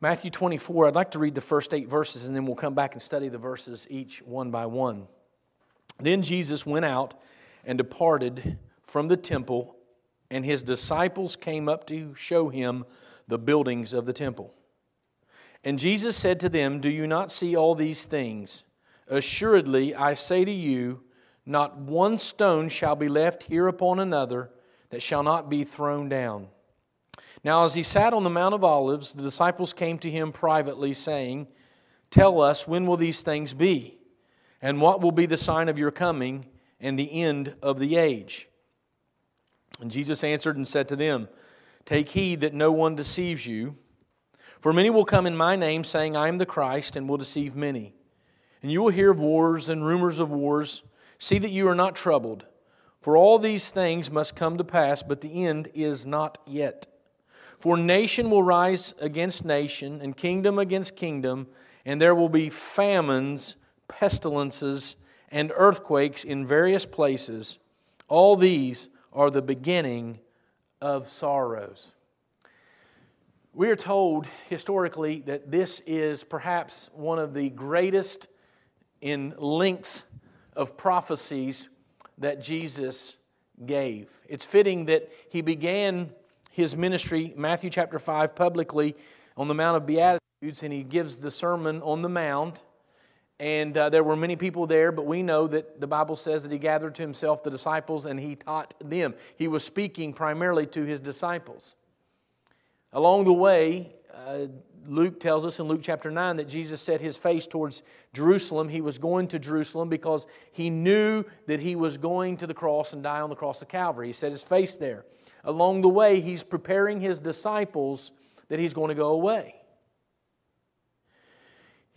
Matthew 24, I'd like to read the first eight verses and then we'll come back and study the verses each one by one. Then Jesus went out and departed from the temple, and his disciples came up to show him the buildings of the temple. And Jesus said to them, Do you not see all these things? Assuredly, I say to you, not one stone shall be left here upon another that shall not be thrown down. Now, as he sat on the Mount of Olives, the disciples came to him privately, saying, Tell us, when will these things be? And what will be the sign of your coming and the end of the age? And Jesus answered and said to them, Take heed that no one deceives you. For many will come in my name, saying, I am the Christ, and will deceive many. And you will hear of wars and rumors of wars. See that you are not troubled. For all these things must come to pass, but the end is not yet. For nation will rise against nation, and kingdom against kingdom, and there will be famines, pestilences, and earthquakes in various places. All these are the beginning of sorrows. We are told historically that this is perhaps one of the greatest in length of prophecies that Jesus gave. It's fitting that he began his ministry, Matthew chapter 5, publicly on the Mount of Beatitudes, and he gives the Sermon on the Mount. And uh, there were many people there, but we know that the Bible says that he gathered to himself the disciples and he taught them. He was speaking primarily to his disciples. Along the way, uh, Luke tells us in Luke chapter 9 that Jesus set his face towards Jerusalem. He was going to Jerusalem because he knew that he was going to the cross and die on the cross of Calvary. He set his face there along the way, he's preparing his disciples that he's going to go away.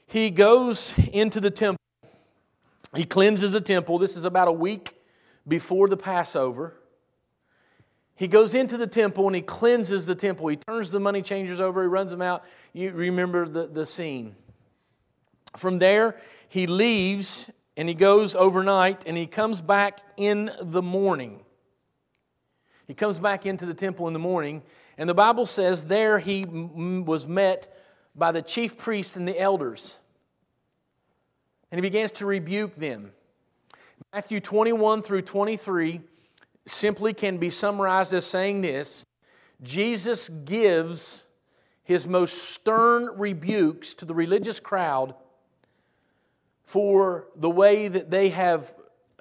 He goes into the temple. He cleanses the temple. This is about a week before the Passover. He goes into the temple and he cleanses the temple. He turns the money changers over, he runs them out. You remember the, the scene. From there, he leaves and he goes overnight and he comes back in the morning. He comes back into the temple in the morning, and the Bible says there he m- was met by the chief priests and the elders. And he begins to rebuke them. Matthew 21 through 23 simply can be summarized as saying this Jesus gives his most stern rebukes to the religious crowd for the way that they have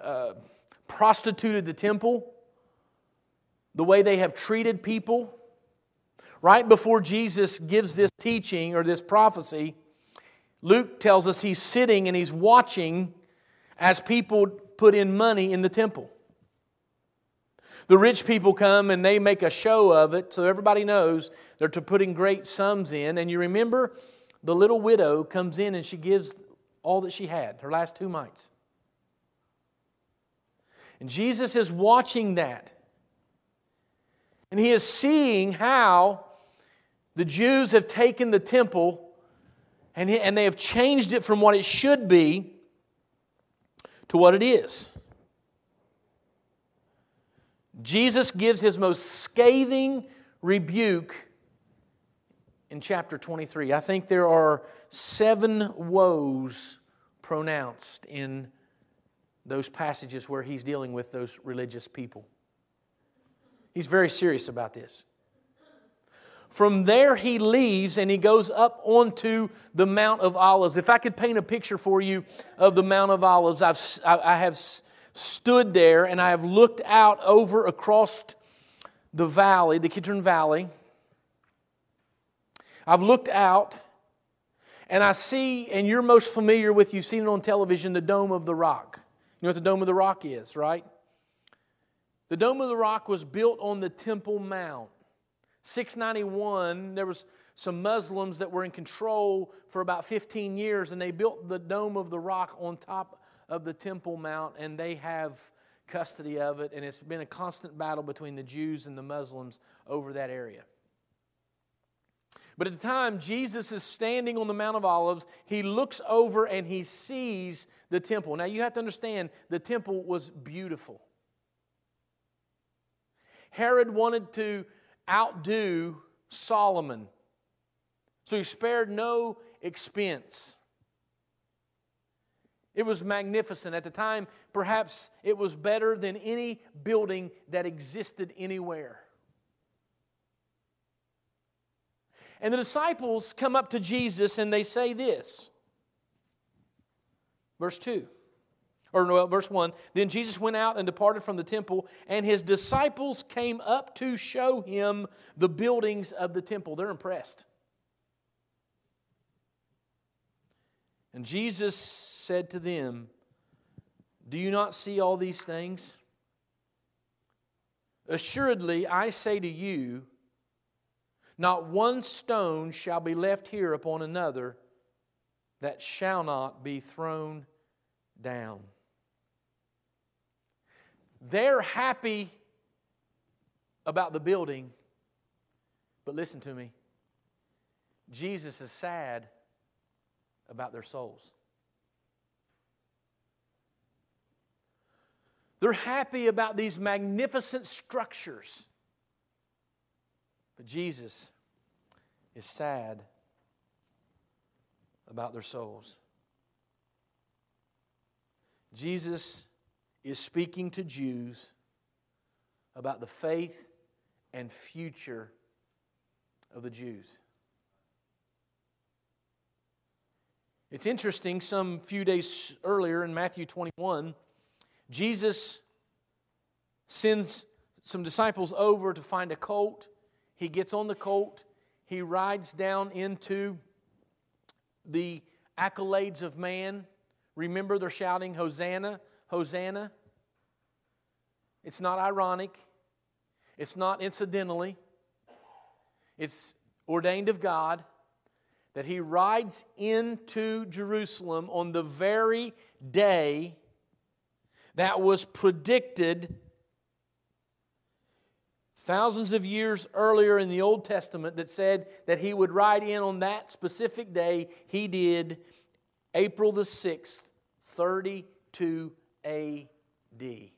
uh, prostituted the temple the way they have treated people. Right before Jesus gives this teaching or this prophecy, Luke tells us he's sitting and he's watching as people put in money in the temple. The rich people come and they make a show of it so everybody knows they're putting great sums in. And you remember the little widow comes in and she gives all that she had, her last two mites. And Jesus is watching that. And he is seeing how the Jews have taken the temple and, and they have changed it from what it should be to what it is. Jesus gives his most scathing rebuke in chapter 23. I think there are seven woes pronounced in those passages where he's dealing with those religious people. He's very serious about this. From there, he leaves and he goes up onto the Mount of Olives. If I could paint a picture for you of the Mount of Olives, I've, I have stood there and I have looked out over across the valley, the Kidron Valley. I've looked out and I see, and you're most familiar with, you've seen it on television, the Dome of the Rock. You know what the Dome of the Rock is, right? The Dome of the Rock was built on the Temple Mount. 691, there was some Muslims that were in control for about 15 years, and they built the Dome of the Rock on top of the Temple Mount, and they have custody of it, and it's been a constant battle between the Jews and the Muslims over that area. But at the time Jesus is standing on the Mount of Olives, he looks over and he sees the temple. Now you have to understand the temple was beautiful. Herod wanted to outdo Solomon. So he spared no expense. It was magnificent. At the time, perhaps it was better than any building that existed anywhere. And the disciples come up to Jesus and they say this. Verse 2. Or no, verse 1. Then Jesus went out and departed from the temple, and his disciples came up to show him the buildings of the temple. They're impressed. And Jesus said to them, Do you not see all these things? Assuredly, I say to you, not one stone shall be left here upon another that shall not be thrown down. They're happy about the building, but listen to me. Jesus is sad about their souls. They're happy about these magnificent structures. But Jesus is sad about their souls. Jesus is speaking to Jews about the faith and future of the Jews. It's interesting, some few days earlier in Matthew 21, Jesus sends some disciples over to find a colt. He gets on the colt, he rides down into the accolades of man. Remember, they're shouting, Hosanna, Hosanna. It's not ironic, it's not incidentally, it's ordained of God that he rides into Jerusalem on the very day that was predicted thousands of years earlier in the Old Testament that said that he would ride in on that specific day. He did April the 6th, 32 AD.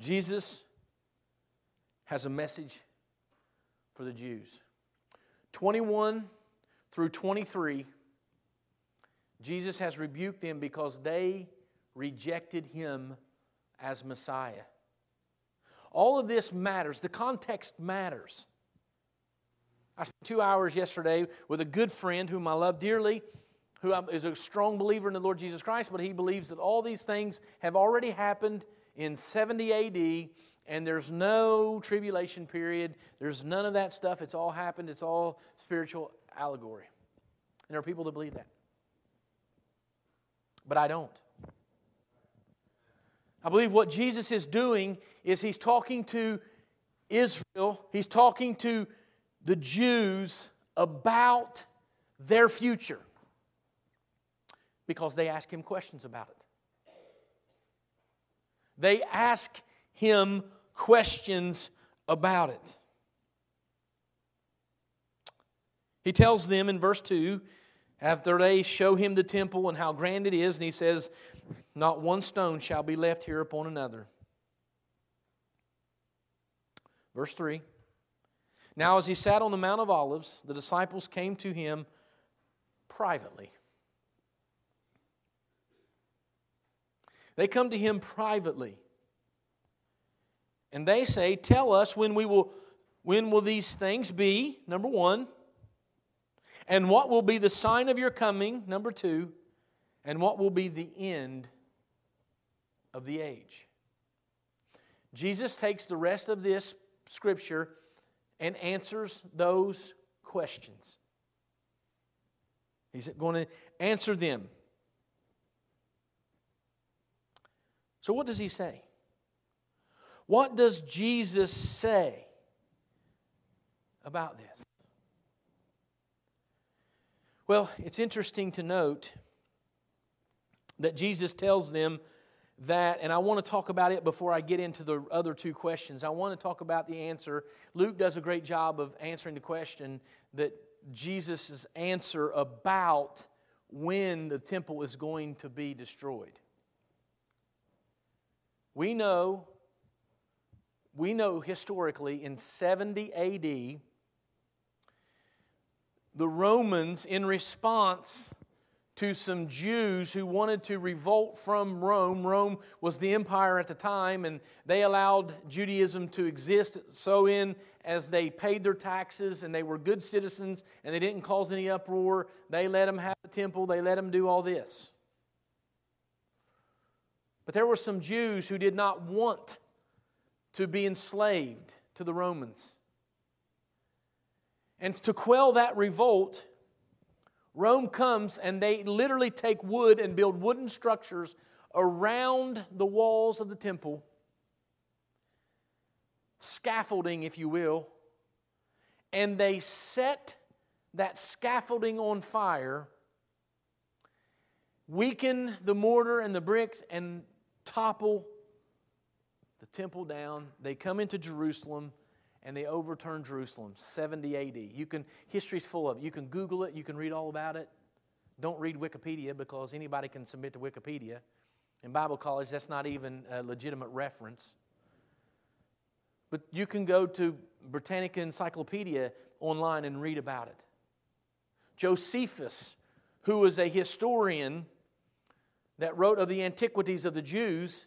Jesus has a message for the Jews. 21 through 23, Jesus has rebuked them because they rejected him as Messiah. All of this matters. The context matters. I spent two hours yesterday with a good friend whom I love dearly, who is a strong believer in the Lord Jesus Christ, but he believes that all these things have already happened in 70 AD and there's no tribulation period. There's none of that stuff. It's all happened. It's all spiritual allegory. And there are people that believe that. But I don't. I believe what Jesus is doing is he's talking to Israel, he's talking to the Jews about their future because they ask him questions about it. They ask him questions about it. He tells them in verse 2 after they show him the temple and how grand it is, and he says, Not one stone shall be left here upon another. Verse 3 Now, as he sat on the Mount of Olives, the disciples came to him privately. They come to him privately. And they say, Tell us when we will when will these things be? Number one. And what will be the sign of your coming? Number two. And what will be the end of the age? Jesus takes the rest of this scripture and answers those questions. He's going to answer them. So, what does he say? What does Jesus say about this? Well, it's interesting to note that Jesus tells them that, and I want to talk about it before I get into the other two questions. I want to talk about the answer. Luke does a great job of answering the question that Jesus' answer about when the temple is going to be destroyed. We know we know historically in 70 AD, the Romans, in response to some Jews who wanted to revolt from Rome. Rome was the empire at the time, and they allowed Judaism to exist so in as they paid their taxes and they were good citizens and they didn't cause any uproar. They let them have the temple, they let them do all this. But there were some Jews who did not want to be enslaved to the Romans. And to quell that revolt, Rome comes and they literally take wood and build wooden structures around the walls of the temple, scaffolding, if you will, and they set that scaffolding on fire, weaken the mortar and the bricks, and topple the temple down. They come into Jerusalem and they overturn Jerusalem, 70 AD. You can, history's full of it. You can Google it, you can read all about it. Don't read Wikipedia because anybody can submit to Wikipedia. In Bible college, that's not even a legitimate reference. But you can go to Britannica Encyclopedia online and read about it. Josephus, who was a historian that wrote of the antiquities of the Jews,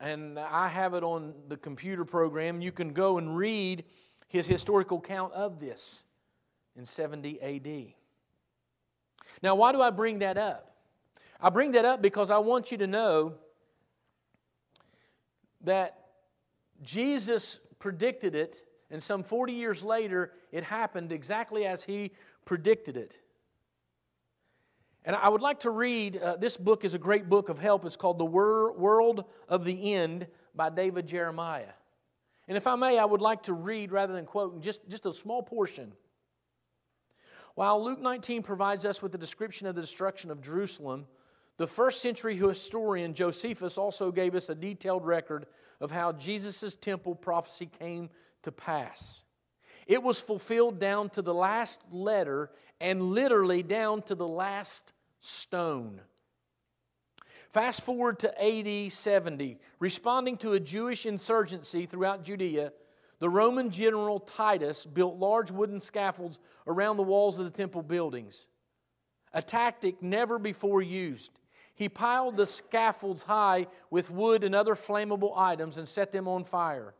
and I have it on the computer program. You can go and read his historical count of this in 70 AD. Now, why do I bring that up? I bring that up because I want you to know that Jesus predicted it, and some 40 years later, it happened exactly as he predicted it. And I would like to read uh, this book is a great book of help. It's called The Wor- World of the End by David Jeremiah. And if I may, I would like to read rather than quote just, just a small portion. While Luke 19 provides us with a description of the destruction of Jerusalem, the first century historian Josephus also gave us a detailed record of how Jesus' temple prophecy came to pass. It was fulfilled down to the last letter and literally down to the last stone. Fast forward to AD 70. Responding to a Jewish insurgency throughout Judea, the Roman general Titus built large wooden scaffolds around the walls of the temple buildings, a tactic never before used. He piled the scaffolds high with wood and other flammable items and set them on fire.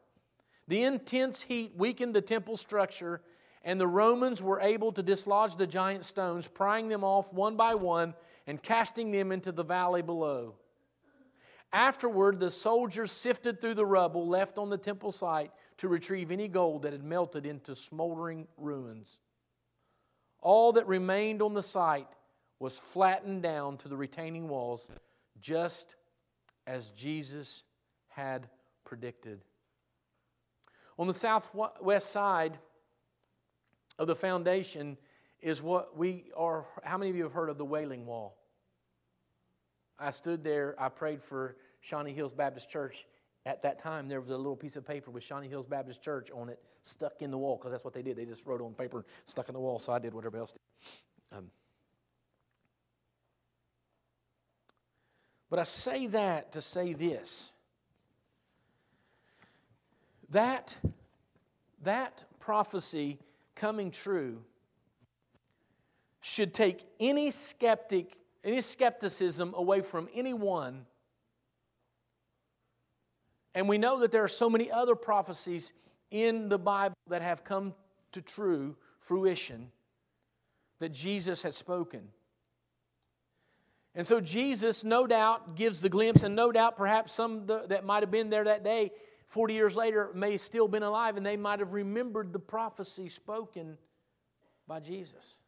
The intense heat weakened the temple structure, and the Romans were able to dislodge the giant stones, prying them off one by one and casting them into the valley below. Afterward, the soldiers sifted through the rubble left on the temple site to retrieve any gold that had melted into smoldering ruins. All that remained on the site was flattened down to the retaining walls, just as Jesus had predicted. On the southwest side of the foundation is what we are. How many of you have heard of the Wailing Wall? I stood there, I prayed for Shawnee Hills Baptist Church. At that time, there was a little piece of paper with Shawnee Hills Baptist Church on it, stuck in the wall, because that's what they did. They just wrote on paper, stuck in the wall, so I did what everybody else did. Um, but I say that to say this that, that prophecy coming true should take any skeptic, any skepticism away from anyone. And we know that there are so many other prophecies in the Bible that have come to true fruition that Jesus had spoken. And so Jesus, no doubt, gives the glimpse, and no doubt, perhaps some that might have been there that day 40 years later may still been alive and they might have remembered the prophecy spoken by Jesus.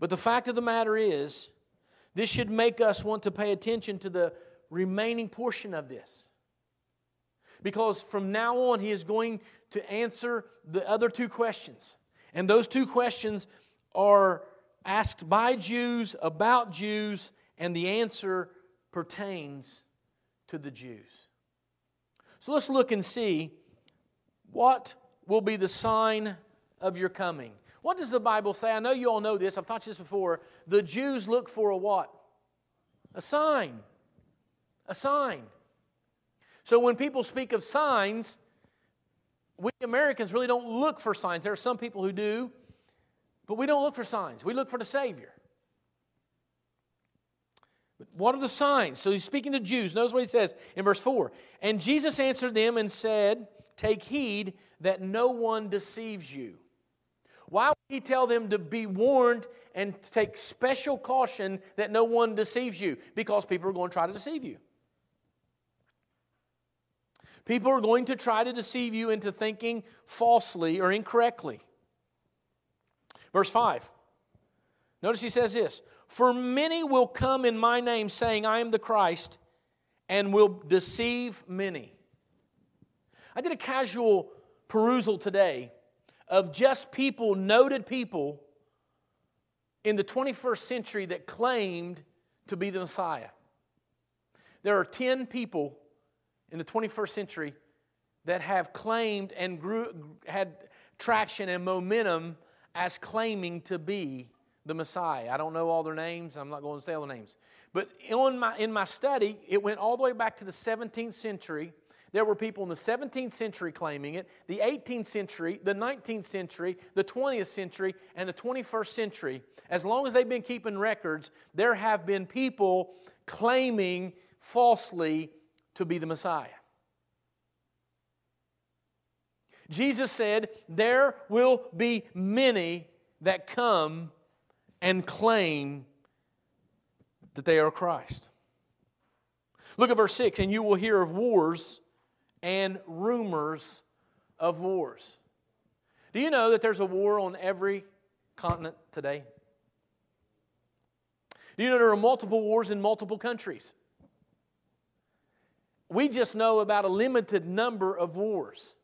But the fact of the matter is, this should make us want to pay attention to the remaining portion of this. Because from now on, he is going to answer the other two questions. And those two questions are asked by Jews about Jews, and the answer pertains to the Jews. So let's look and see what will be the sign of your coming. What does the Bible say? I know you all know this. I've taught you this before. The Jews look for a what? A sign. A sign. So when people speak of signs, we Americans really don't look for signs. There are some people who do, but we don't look for signs. We look for the Savior. But what are the signs? So he's speaking to Jews. Notice what he says in verse 4. And Jesus answered them and said, Take heed that no one deceives you. Why would he tell them to be warned and take special caution that no one deceives you? Because people are going to try to deceive you. People are going to try to deceive you into thinking falsely or incorrectly. Verse 5. Notice he says this For many will come in my name, saying, I am the Christ, and will deceive many. I did a casual perusal today of just people, noted people in the 21st century that claimed to be the Messiah. There are 10 people in the 21st century that have claimed and grew, had traction and momentum as claiming to be the Messiah. I don't know all their names. I'm not going to say all their names. But in my, in my study, it went all the way back to the 17th century there were people in the 17th century claiming it, the 18th century, the 19th century, the 20th century, and the 21st century. As long as they've been keeping records, there have been people claiming falsely to be the Messiah. Jesus said, There will be many that come and claim that they are Christ. Look at verse 6 and you will hear of wars and rumors of wars. Do you know that there's a war on every continent today? Do you know there are multiple wars in multiple countries? We just know about a limited number of wars.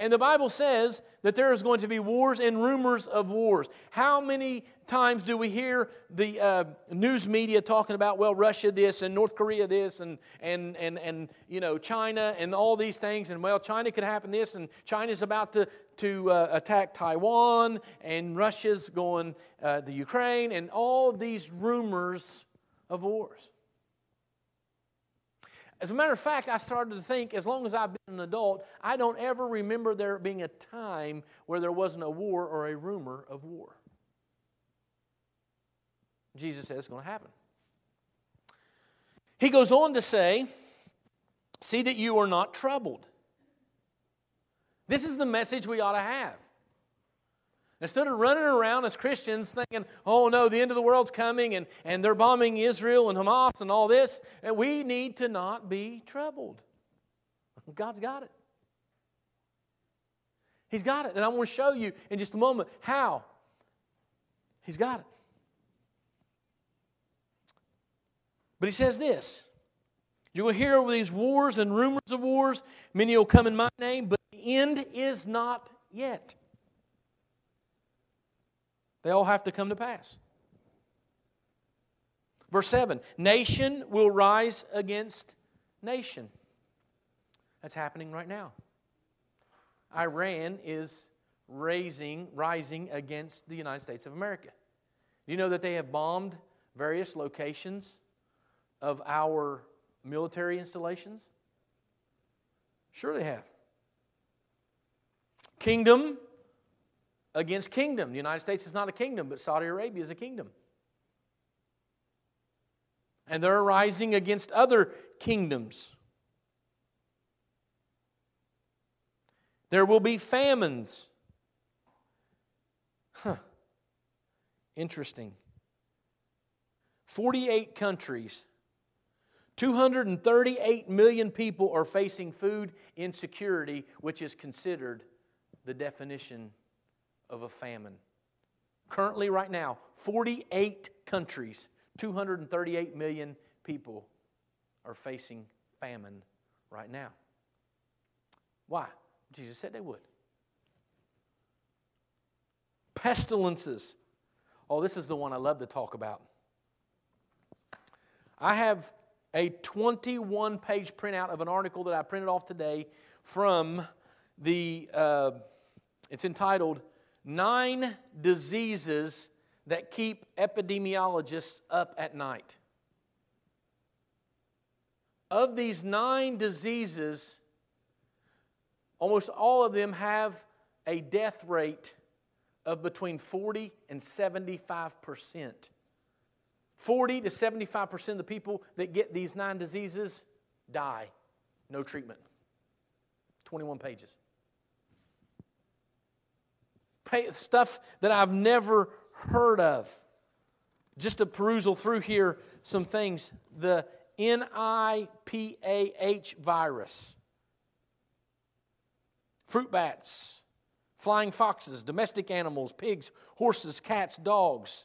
And the Bible says that there is going to be wars and rumors of wars. How many times do we hear the uh, news media talking about, well, Russia this and North Korea this and, and, and, and, you know, China and all these things, and, well, China could happen this, and China's about to, to uh, attack Taiwan, and Russia's going uh, the Ukraine, and all these rumors of wars. As a matter of fact, I started to think, as long as I've been an adult, I don't ever remember there being a time where there wasn't a war or a rumor of war. Jesus says it's going to happen. He goes on to say, See that you are not troubled. This is the message we ought to have. Instead of running around as Christians thinking, oh no, the end of the world's coming and, and they're bombing Israel and Hamas and all this, and we need to not be troubled. God's got it. He's got it. And I'm going to show you in just a moment how. He's got it. But he says this You will hear of these wars and rumors of wars. Many will come in my name, but the end is not yet. They all have to come to pass. Verse 7 Nation will rise against nation. That's happening right now. Iran is raising, rising against the United States of America. Do you know that they have bombed various locations of our military installations? Sure, they have. Kingdom against kingdom. The United States is not a kingdom, but Saudi Arabia is a kingdom. And they're rising against other kingdoms. There will be famines. Huh. Interesting. 48 countries, 238 million people are facing food insecurity, which is considered the definition of a famine. Currently, right now, 48 countries, 238 million people are facing famine right now. Why? Jesus said they would. Pestilences. Oh, this is the one I love to talk about. I have a 21 page printout of an article that I printed off today from the, uh, it's entitled nine diseases that keep epidemiologists up at night. Of these nine diseases, almost all of them have a death rate of between 40 and 75 percent. 40 to 75% of the people that get these nine diseases die. No treatment. 21 pages. Stuff that I've never heard of. Just a perusal through here, some things. The NIPAH virus, fruit bats, flying foxes, domestic animals, pigs, horses, cats, dogs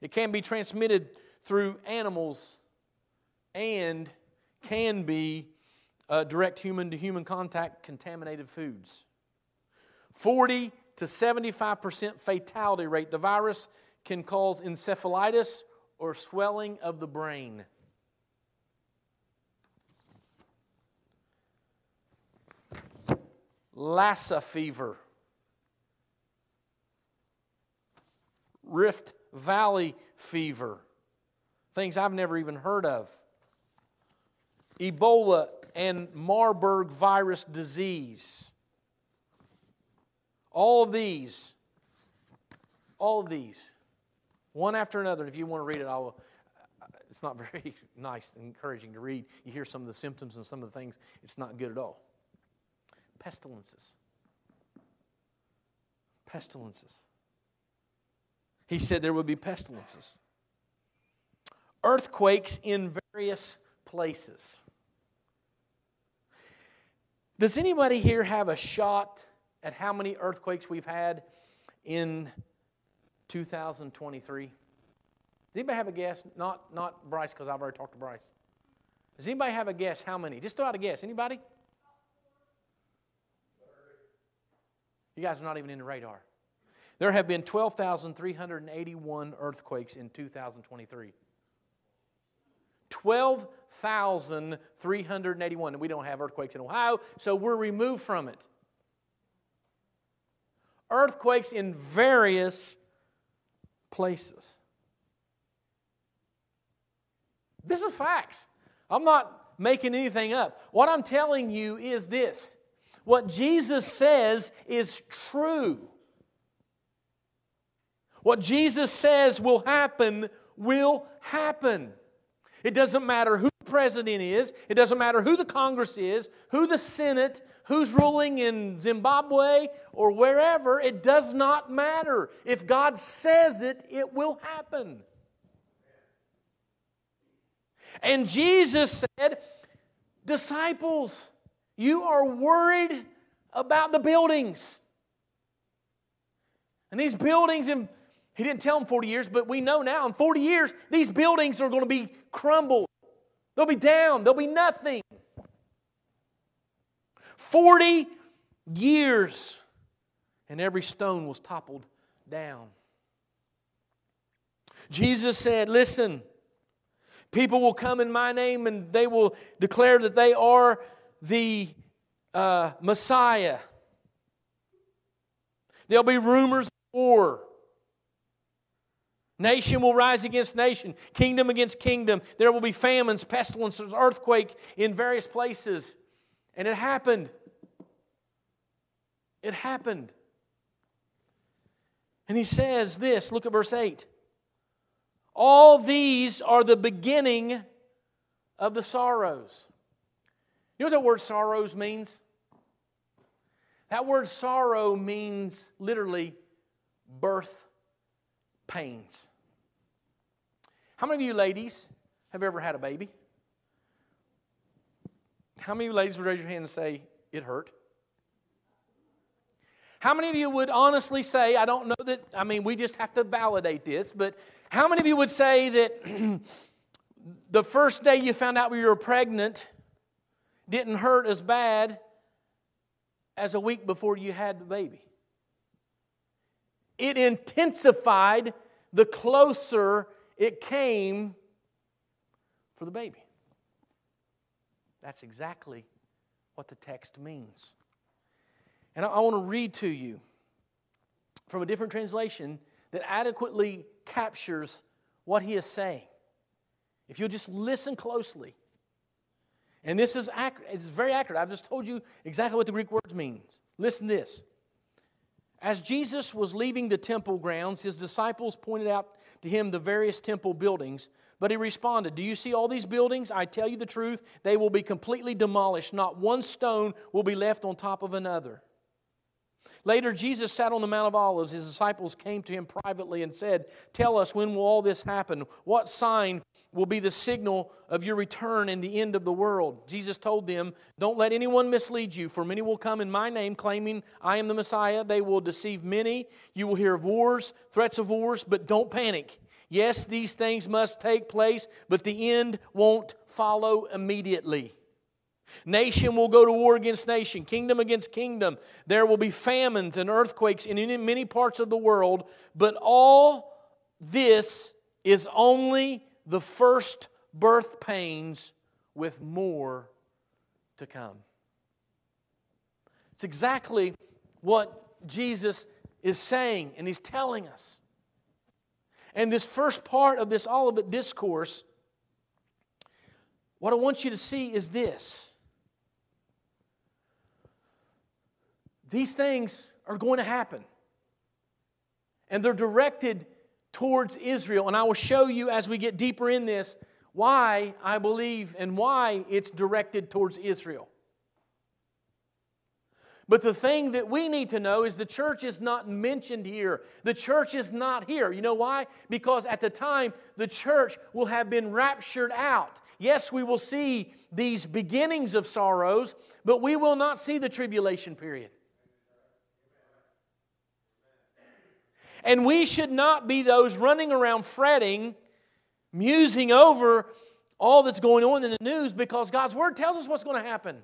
it can be transmitted through animals and can be uh, direct human to human contact contaminated foods. 40 to 75% fatality rate. The virus can cause encephalitis or swelling of the brain. Lassa fever. Rift Valley fever, things I've never even heard of. Ebola and Marburg virus disease. All of these, all of these, one after another. If you want to read it, I'll. It's not very nice and encouraging to read. You hear some of the symptoms and some of the things. It's not good at all. Pestilences. Pestilences. He said there would be pestilences, earthquakes in various places. Does anybody here have a shot at how many earthquakes we've had in 2023? Does anybody have a guess? Not, not Bryce, because I've already talked to Bryce. Does anybody have a guess how many? Just throw out a guess. Anybody? You guys are not even in the radar. There have been 12,381 earthquakes in 2023. 12,381. And we don't have earthquakes in Ohio, so we're removed from it. Earthquakes in various places. This is facts. I'm not making anything up. What I'm telling you is this what Jesus says is true. What Jesus says will happen will happen. It doesn't matter who the president is, it doesn't matter who the Congress is, who the Senate, who's ruling in Zimbabwe or wherever, it does not matter. If God says it, it will happen. And Jesus said, Disciples, you are worried about the buildings. And these buildings in he didn't tell them 40 years, but we know now in 40 years, these buildings are going to be crumbled. They'll be down, they'll be nothing. 40 years, and every stone was toppled down. Jesus said, Listen, people will come in my name and they will declare that they are the uh, Messiah. There'll be rumors of war. Nation will rise against nation, kingdom against kingdom. There will be famines, pestilences, earthquake in various places. And it happened. It happened. And he says this look at verse 8. All these are the beginning of the sorrows. You know what that word sorrows means? That word sorrow means literally birth pains. How many of you ladies have ever had a baby? How many ladies would raise your hand and say, it hurt? How many of you would honestly say, I don't know that, I mean, we just have to validate this, but how many of you would say that the first day you found out you were pregnant didn't hurt as bad as a week before you had the baby? It intensified the closer it came for the baby. That's exactly what the text means. And I, want to read to you from a different translation that adequately captures what he is saying. If you'll just listen closely. And this is accurate. It's very accurate. I've just told you exactly what the Greek word means. Listen this. As Jesus was leaving the temple grounds, his disciples pointed out to him the various temple buildings. But he responded, Do you see all these buildings? I tell you the truth, they will be completely demolished. Not one stone will be left on top of another. Later, Jesus sat on the Mount of Olives. His disciples came to him privately and said, Tell us, when will all this happen? What sign will be the signal of your return and the end of the world? Jesus told them, Don't let anyone mislead you, for many will come in my name, claiming I am the Messiah. They will deceive many. You will hear of wars, threats of wars, but don't panic. Yes, these things must take place, but the end won't follow immediately. Nation will go to war against nation, kingdom against kingdom. There will be famines and earthquakes in many parts of the world, but all this is only the first birth pains with more to come. It's exactly what Jesus is saying and he's telling us. And this first part of this Olivet discourse, what I want you to see is this These things are going to happen. And they're directed towards Israel. And I will show you as we get deeper in this why I believe and why it's directed towards Israel. But the thing that we need to know is the church is not mentioned here. The church is not here. You know why? Because at the time, the church will have been raptured out. Yes, we will see these beginnings of sorrows, but we will not see the tribulation period. And we should not be those running around fretting, musing over all that's going on in the news because God's Word tells us what's going to happen.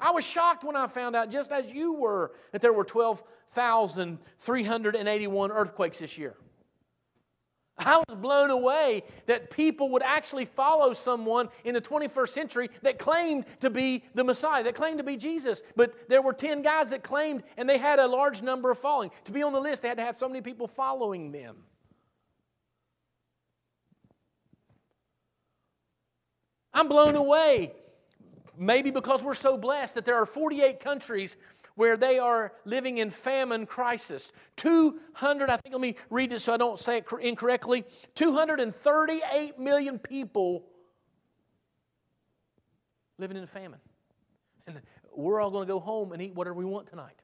I was shocked when I found out, just as you were, that there were 12,381 earthquakes this year. I was blown away that people would actually follow someone in the 21st century that claimed to be the Messiah, that claimed to be Jesus. But there were 10 guys that claimed, and they had a large number of following. To be on the list, they had to have so many people following them. I'm blown away. Maybe because we're so blessed that there are 48 countries where they are living in famine crisis. 200, I think, let me read it so I don't say it incorrectly 238 million people living in famine. And we're all going to go home and eat whatever we want tonight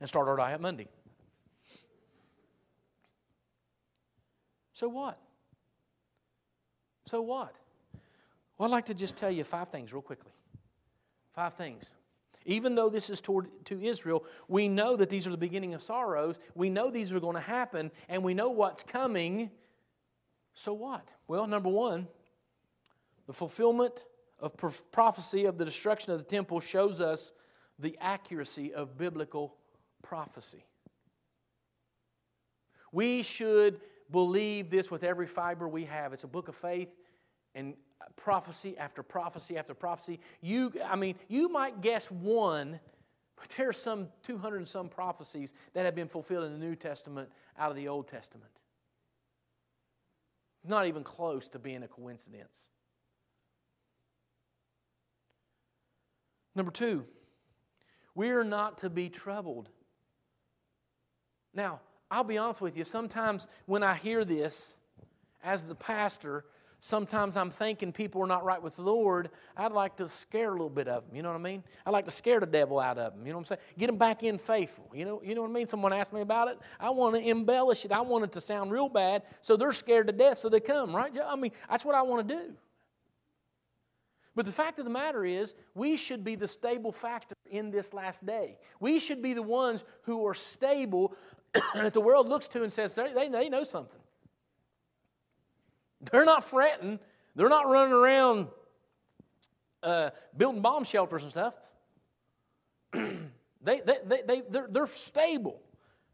and start our diet Monday. So what? So what? Well, I'd like to just tell you five things real quickly. Five things. Even though this is toward to Israel, we know that these are the beginning of sorrows. We know these are going to happen, and we know what's coming. So what? Well, number one, the fulfillment of prophecy of the destruction of the temple shows us the accuracy of biblical prophecy. We should believe this with every fiber we have. It's a book of faith, and prophecy after prophecy after prophecy. You, I mean, you might guess one, but there are some 200 and some prophecies that have been fulfilled in the New Testament out of the Old Testament. Not even close to being a coincidence. Number two, we are not to be troubled. Now, I'll be honest with you, sometimes when I hear this as the pastor, sometimes I'm thinking people are not right with the Lord, I'd like to scare a little bit of them. You know what I mean? I'd like to scare the devil out of them. You know what I'm saying? Get them back in faithful. You know, you know what I mean? Someone asked me about it. I want to embellish it. I want it to sound real bad so they're scared to death so they come, right? I mean, that's what I want to do. But the fact of the matter is, we should be the stable factor in this last day. We should be the ones who are stable that the world looks to and says, they, they, they know something. They're not fretting. They're not running around uh, building bomb shelters and stuff. they, they, they, they, they're, they're stable.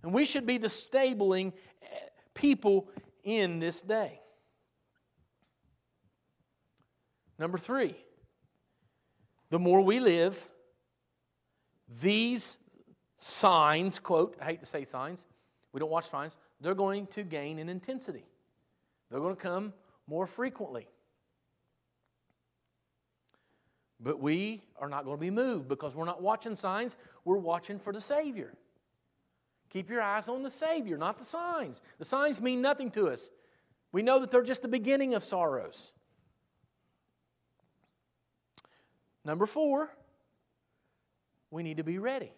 And we should be the stabling uh, people in this day. Number three, the more we live, these signs, quote, I hate to say signs, we don't watch signs, they're going to gain in intensity. They're going to come more frequently. But we are not going to be moved because we're not watching signs, we're watching for the Savior. Keep your eyes on the Savior, not the signs. The signs mean nothing to us. We know that they're just the beginning of sorrows. Number four, we need to be ready.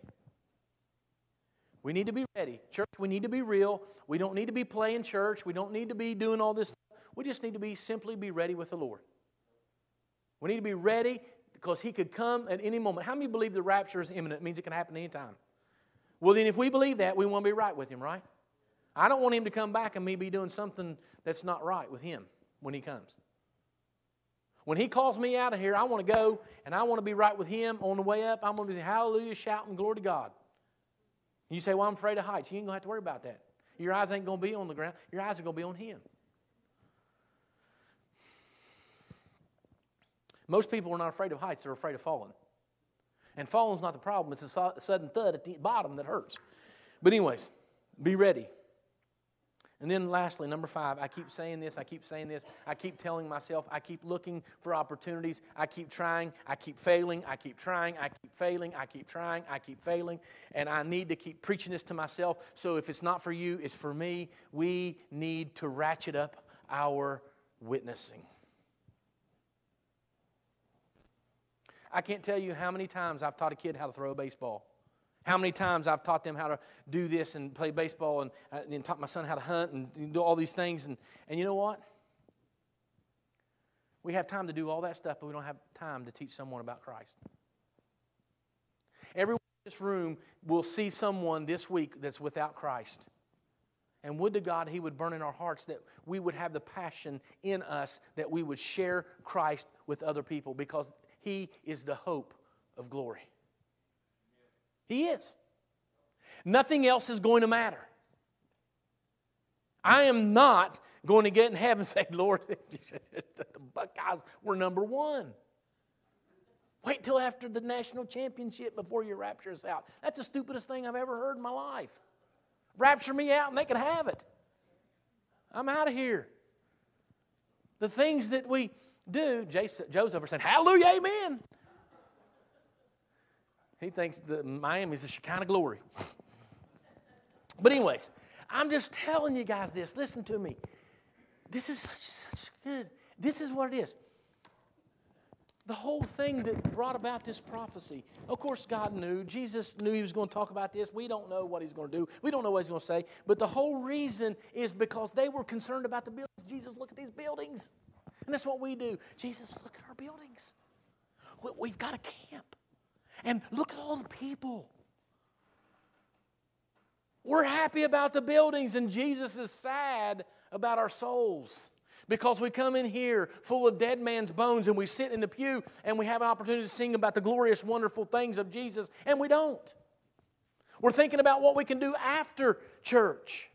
We need to be ready. Church, we need to be real. We don't need to be playing church. We don't need to be doing all this. We just need to be simply be ready with the Lord. We need to be ready because He could come at any moment. How many believe the rapture is imminent? It means it can happen anytime. Well, then, if we believe that, we want to be right with Him, right? I don't want Him to come back and me be doing something that's not right with Him when He comes. When He calls me out of here, I want to go and I want to be right with Him on the way up. I'm going to be hallelujah, shouting glory to God. You say, Well, I'm afraid of heights. You ain't going to have to worry about that. Your eyes ain't going to be on the ground, your eyes are going to be on Him. Most people are not afraid of heights, they're afraid of falling. And falling's not the problem, it's a sudden thud at the bottom that hurts. But, anyways, be ready. And then, lastly, number five, I keep saying this, I keep saying this, I keep telling myself, I keep looking for opportunities, I keep trying, I keep failing, I keep trying, I keep failing, I keep trying, I keep failing, and I need to keep preaching this to myself. So, if it's not for you, it's for me. We need to ratchet up our witnessing. I can't tell you how many times I've taught a kid how to throw a baseball. How many times I've taught them how to do this and play baseball and, uh, and taught my son how to hunt and do all these things. And, and you know what? We have time to do all that stuff, but we don't have time to teach someone about Christ. Everyone in this room will see someone this week that's without Christ. And would to God He would burn in our hearts that we would have the passion in us that we would share Christ with other people because He is the hope of glory. He is. Nothing else is going to matter. I am not going to get in heaven and say, Lord, the Buckeyes were number one. Wait till after the national championship before your rapture is out. That's the stupidest thing I've ever heard in my life. Rapture me out and they can have it. I'm out of here. The things that we do, Joseph over saying, Hallelujah, amen. He thinks that Miami's the Shekinah glory. But, anyways, I'm just telling you guys this. Listen to me. This is such, such good. This is what it is. The whole thing that brought about this prophecy. Of course, God knew. Jesus knew He was going to talk about this. We don't know what He's going to do. We don't know what He's going to say. But the whole reason is because they were concerned about the buildings. Jesus, look at these buildings. And that's what we do. Jesus, look at our buildings. We've got a camp. And look at all the people. We're happy about the buildings, and Jesus is sad about our souls. Because we come in here full of dead man's bones and we sit in the pew and we have an opportunity to sing about the glorious, wonderful things of Jesus, and we don't. We're thinking about what we can do after church.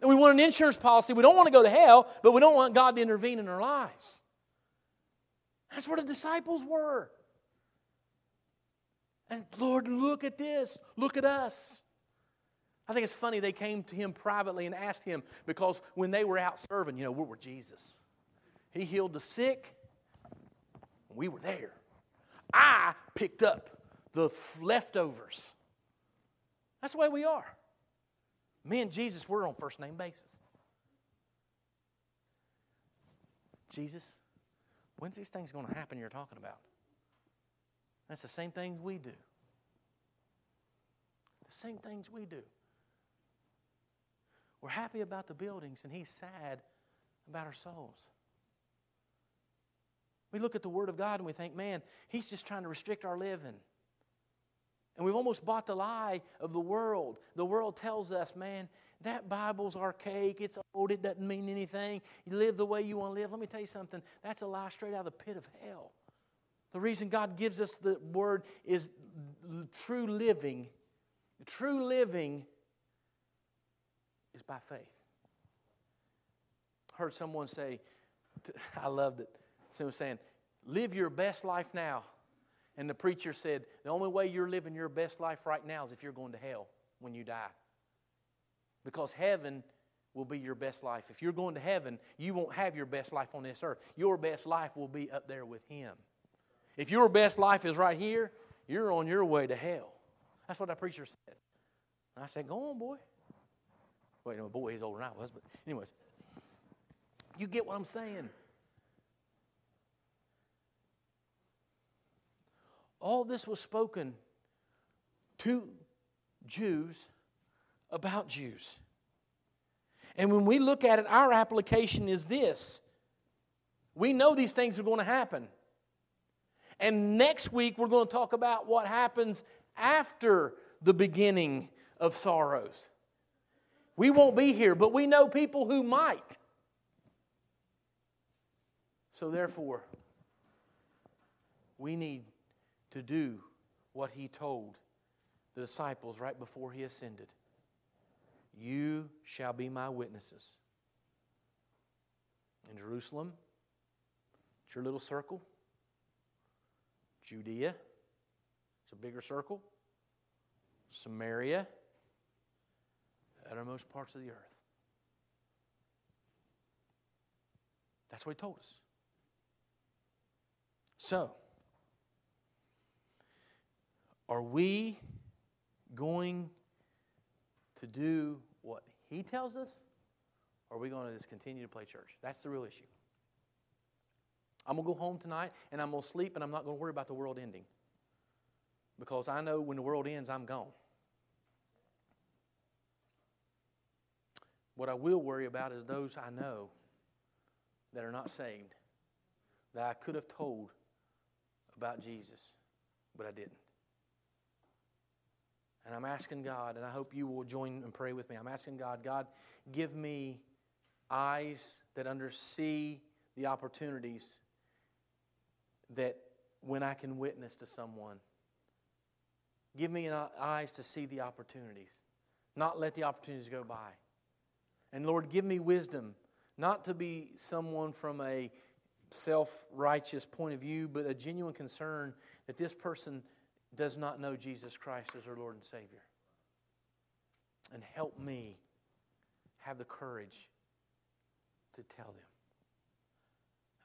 And we want an insurance policy. We don't want to go to hell, but we don't want God to intervene in our lives. That's where the disciples were. And Lord, look at this. Look at us. I think it's funny they came to him privately and asked him because when they were out serving, you know, we were Jesus. He healed the sick. We were there. I picked up the leftovers. That's the way we are. Me and Jesus, we're on first name basis. Jesus, when's these things going to happen you're talking about? That's the same things we do. The same things we do. We're happy about the buildings, and He's sad about our souls. We look at the Word of God and we think, man, He's just trying to restrict our living. And we've almost bought the lie of the world. The world tells us, man, that Bible's archaic, it's old, it doesn't mean anything. You live the way you want to live. Let me tell you something that's a lie straight out of the pit of hell. The reason God gives us the word is true living. True living is by faith. I heard someone say, I loved it. Someone saying, live your best life now. And the preacher said, the only way you're living your best life right now is if you're going to hell when you die. Because heaven will be your best life. If you're going to heaven, you won't have your best life on this earth. Your best life will be up there with Him. If your best life is right here, you're on your way to hell. That's what that preacher said. And I said, Go on, boy. Wait, no, boy, he's older than I was, but anyways. You get what I'm saying. All this was spoken to Jews about Jews. And when we look at it, our application is this we know these things are going to happen. And next week, we're going to talk about what happens after the beginning of sorrows. We won't be here, but we know people who might. So, therefore, we need to do what he told the disciples right before he ascended You shall be my witnesses in Jerusalem, it's your little circle, Judea, it's a bigger circle, Samaria, uttermost parts of the earth. That's what he told us. So, are we going to do what he tells us? Or are we going to just continue to play church? That's the real issue. I'm going to go home tonight and I'm going to sleep and I'm not going to worry about the world ending. Because I know when the world ends, I'm gone. What I will worry about is those I know that are not saved, that I could have told about Jesus, but I didn't. And I'm asking God, and I hope you will join and pray with me. I'm asking God, God, give me eyes that undersee the opportunities that when I can witness to someone. Give me eyes to see the opportunities, not let the opportunities go by. And Lord, give me wisdom, not to be someone from a self righteous point of view, but a genuine concern that this person does not know Jesus Christ as their Lord and Savior. And help me have the courage to tell them.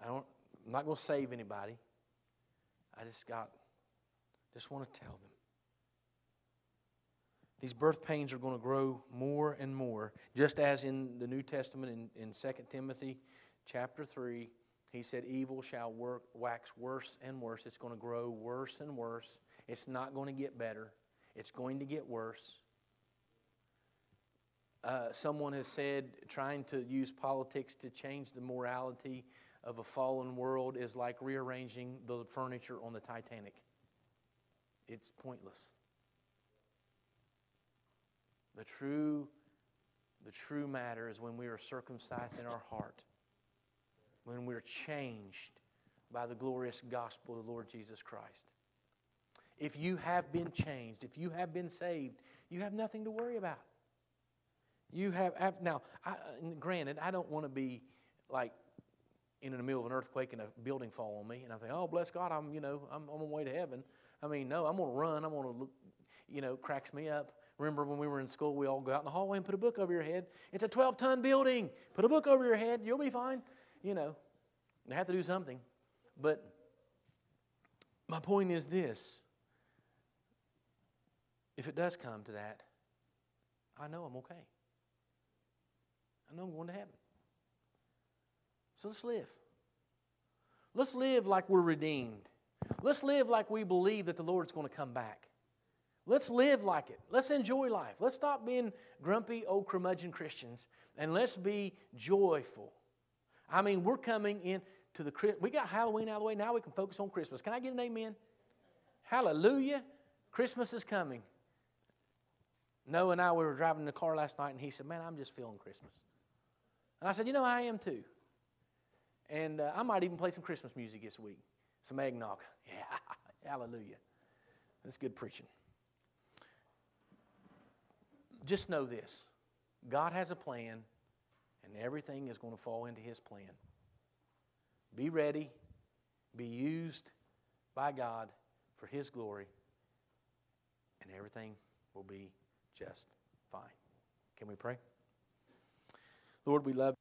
I don't, I'm not going to save anybody. I just got, just want to tell them. These birth pains are going to grow more and more, just as in the New Testament in, in 2 Timothy chapter 3, he said, Evil shall work, wax worse and worse. It's going to grow worse and worse. It's not going to get better, it's going to get worse. Uh, someone has said trying to use politics to change the morality of a fallen world is like rearranging the furniture on the Titanic. It's pointless. The true, the true matter is when we are circumcised in our heart, when we're changed by the glorious gospel of the Lord Jesus Christ. If you have been changed, if you have been saved, you have nothing to worry about. You have, now, I, granted, I don't want to be like in the middle of an earthquake and a building fall on me, and I think, oh, bless God, I'm, you know, I'm, on my way to heaven. I mean, no, I'm going to run. I'm going to look, you know, cracks me up. Remember when we were in school, we all go out in the hallway and put a book over your head. It's a 12 ton building. Put a book over your head. You'll be fine. You know, you have to do something. But my point is this if it does come to that, I know I'm okay. I know I'm going to heaven. So let's live. Let's live like we're redeemed. Let's live like we believe that the Lord's going to come back. Let's live like it. Let's enjoy life. Let's stop being grumpy old curmudgeon Christians and let's be joyful. I mean, we're coming in to the we got Halloween out of the way. Now we can focus on Christmas. Can I get an amen? Hallelujah. Christmas is coming. Noah and I we were driving in the car last night and he said, "Man, I'm just feeling Christmas." And I said, "You know, I am too." And uh, I might even play some Christmas music this week. Some eggnog. Yeah, hallelujah. That's good preaching just know this God has a plan, and everything is going to fall into His plan. Be ready, be used by God for His glory, and everything will be just fine. Can we pray? Lord, we love